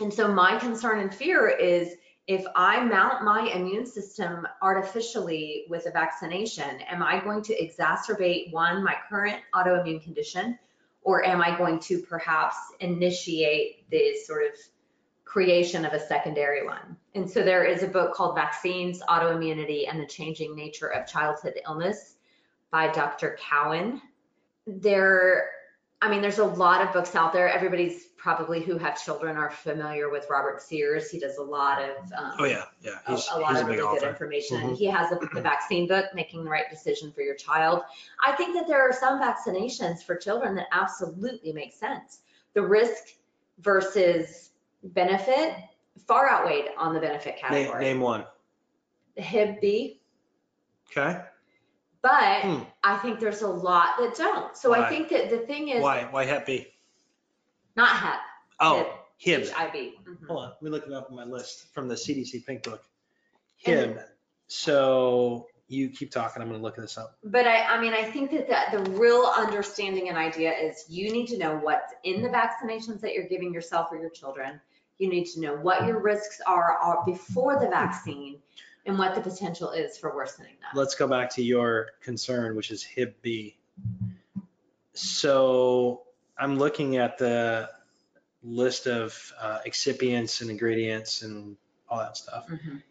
And so my concern and fear is if I mount my immune system artificially with a vaccination, am I going to exacerbate one, my current autoimmune condition? Or am I going to perhaps initiate the sort of creation of a secondary one? And so there is a book called Vaccines, Autoimmunity, and the Changing Nature of Childhood Illness by Dr. Cowan. There, I mean, there's a lot of books out there. Everybody's probably who have children are familiar with Robert Sears. He does a lot of um, Oh, yeah, yeah. a, He's, a lot he's of big really good information. And Mhm. he has a, the vaccine book, Making the Right Decision for Your Child. I think that there are some vaccinations for children that absolutely make sense. The risk versus benefit far outweighed on the benefit category. name one. The Hib B, Okay. But Hmm. I think there's a lot that don't. So I think that the thing is Why, why Hep B? not Hep, Oh, Hib. HIV. Mhm. Hold on, let me look it up on my list from the CDC Pink Book. And- Hib. So you keep talking, I'm gonna look this up. But I, I mean, I think that the, the real understanding and idea is you need to know what's in the vaccinations that you're giving yourself or your children. You need to know what your risks are, are before the vaccine and what the potential is for worsening that. Let's go back to your concern, which is Hib B. So I'm looking at the list of uh, excipients and ingredients and all that stuff. Mhm.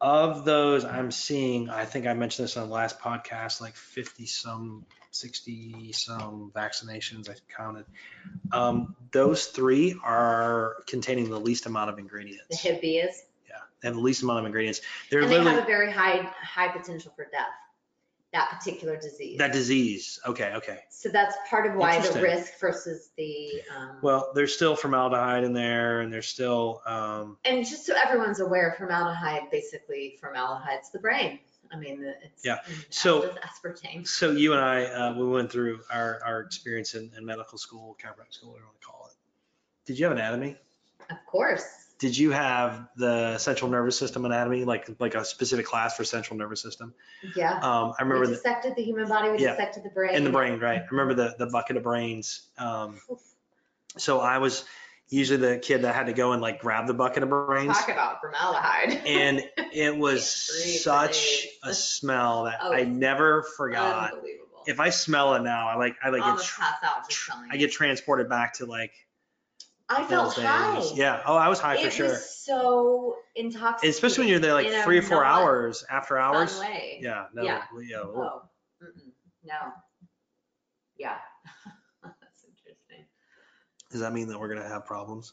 Of those, I'm seeing, I think I mentioned this on the last podcast, like 50 some, 60 some vaccinations I counted. Um, Those three are containing the least amount of ingredients. The. Hib B is, have the least amount of ingredients. They're and they have a very high, high potential for death, that particular disease. that disease, okay, okay. So that's part of why the risk versus the, um, Well, there's still formaldehyde in there and there's still, um, and just so everyone's aware, formaldehyde, basically formaldehyde's the brain. I mean, it's. Yeah. So- Aspartame. so you and I, uh, we went through our, our experience in, in medical school, chiropractic school, whatever you want to call it. Did you have anatomy? Of course. Did you have the central nervous system anatomy, like, like a specific class for central nervous system? Yeah. Um, I remember We the, dissected the human body, we Yeah. dissected the brain. in the brain, right? I remember the, the bucket of brains. Um, so I was usually the kid that had to go and like grab the bucket of brains. Talk about formaldehyde. And it was Can't breathe for such a smell that Oh, I never forgot. Unbelievable. If I smell it now, I like, I like, get, tr- pass out just I get transported back to like I felt those high. days. Yeah. Oh, I was high for It sure. was so intoxicating. Especially when you're there like in a three or four not hours after fun hours. way. Yeah. No. Yeah. yeah. Oh, mm-mm, no. Yeah. That's interesting. Does that mean that we're gonna have problems?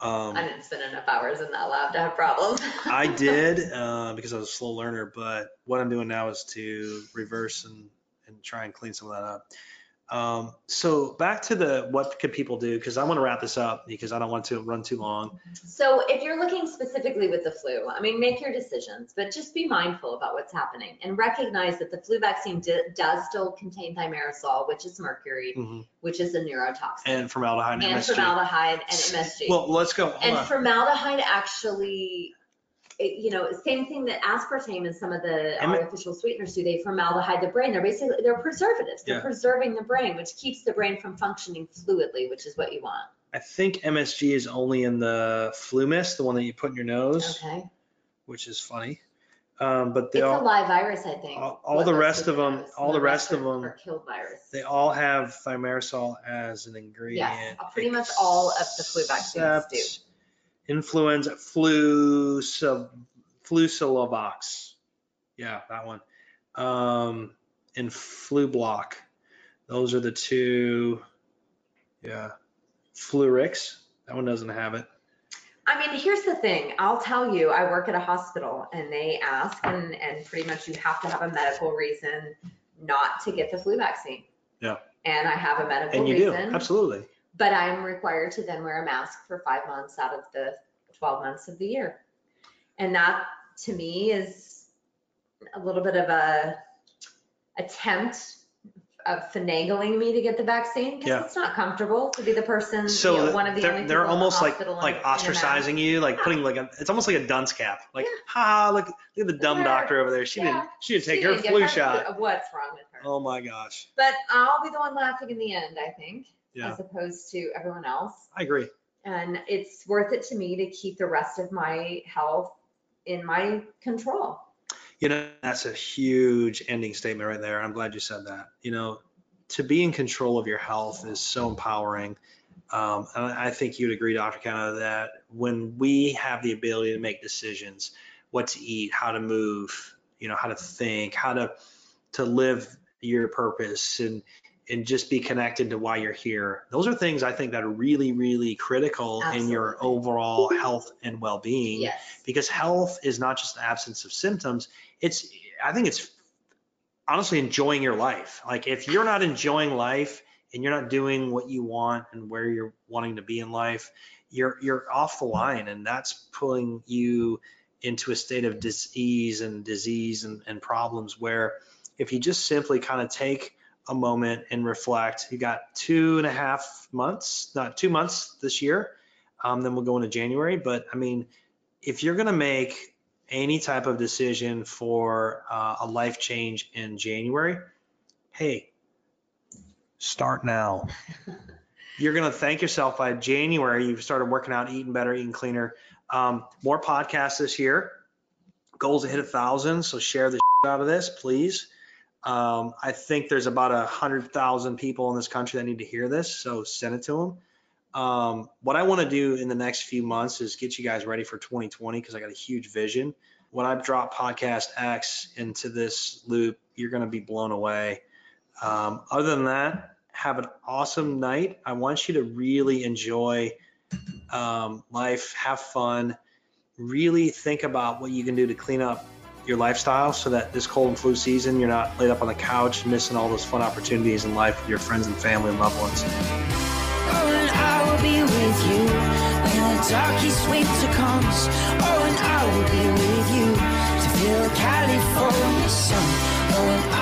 Um, I didn't spend enough hours in that lab to have problems. I did uh, because I was a slow learner, but what I'm doing now is to reverse and, and try and clean some of that up. Um, so back to the what could people do? Because I want to wrap this up because I don't want to run too long. So if you're looking specifically with the flu, I mean, make your decisions, but just be mindful about what's happening and recognize that the flu vaccine does still contain thimerosal, which is mercury, Mhm. which is a neurotoxin, And formaldehyde and, and formaldehyde and MSG. Well, let's go. Hold And on. formaldehyde actually, it- you know, same thing that aspartame and some of the Em- artificial sweeteners do, they formaldehyde the brain. They're basically, they're preservatives. They're Yeah. preserving the brain, which keeps the brain from functioning fluidly, which is what you want. I think MSG is only in the FluMist, the one that you put in your nose, Okay? which is funny. Um, but It's they a all live virus, I think. all- all the rest of them- all the rest of them- Are killed virus. they all have thimerosal as an ingredient. Yes, pretty much all of the flu vaccines do. Influenza, flu, sub, Flucelvax. Yeah, that one. Um, and Flublok. Those are the two. Yeah. Fluarix. That one doesn't have it. I mean, here's the thing, I'll tell you, I work at a hospital and they ask and, and pretty much you have to have a medical reason not to get the flu vaccine. Yeah. And I have a medical And you do. reason, Absolutely. But I'm required to then wear a mask for five months out of the twelve months of the year. And that, to me, is a little bit of a attempt of finagling me to get the vaccine, Yeah. because it's not comfortable to be the person, you So know, one of the they're, they're in the almost like in like in ostracizing you, like Yeah. putting like a. It's almost like a dunce cap. Like, Yeah. ha, look, look at the dumb Where- doctor over there. She yeah. didn't. She didn't take She her didn't flu shot. What's wrong with her? Oh my gosh. But I'll be the one laughing in the end, I think, Yeah, as opposed to everyone else. I agree. And it's worth it to me to keep the rest of my health in my control. You know, that's a huge ending statement right there. I'm glad you said that. You know, to be in control of your health is so empowering. Um, and I think you'd agree, Dr. Canada, that when we have the ability to make decisions, what to eat, how to move, you know, how to think, how to to live your purpose and and just be connected to why you're here. Those are things I think that are really, really critical in your overall health and well-being Yes. because health is not just the absence of symptoms it's i think it's honestly enjoying your life like if you're not enjoying life and you're not doing what you want and where you're wanting to be in life you're you're off the line and that's pulling you into a state of disease and disease and, and problems where if you just simply kind of take a moment and reflect you got two and a half months not two months this year um, then we'll go into january but i mean if you're going to make any type of decision for uh, a life change in January, hey, start now. you're going to thank yourself by January. You've started working out, eating better, eating cleaner. Um, more podcasts this year. Goals to hit a thousand. So share the out of this, please. Um, I think there's about a hundred thousand people in this country that need to hear this. So send it to them. Um, what I want to do in the next few months is get you guys ready for 2020 because I got a huge vision. When I drop podcast X into this loop, you're going to be blown away. Um, other than that, have an awesome night. I want you to really enjoy um, life, have fun, really think about what you can do to clean up your lifestyle so that this cold and flu season, you're not laid up on the couch missing all those fun opportunities in life with your friends and family and loved ones. Oh,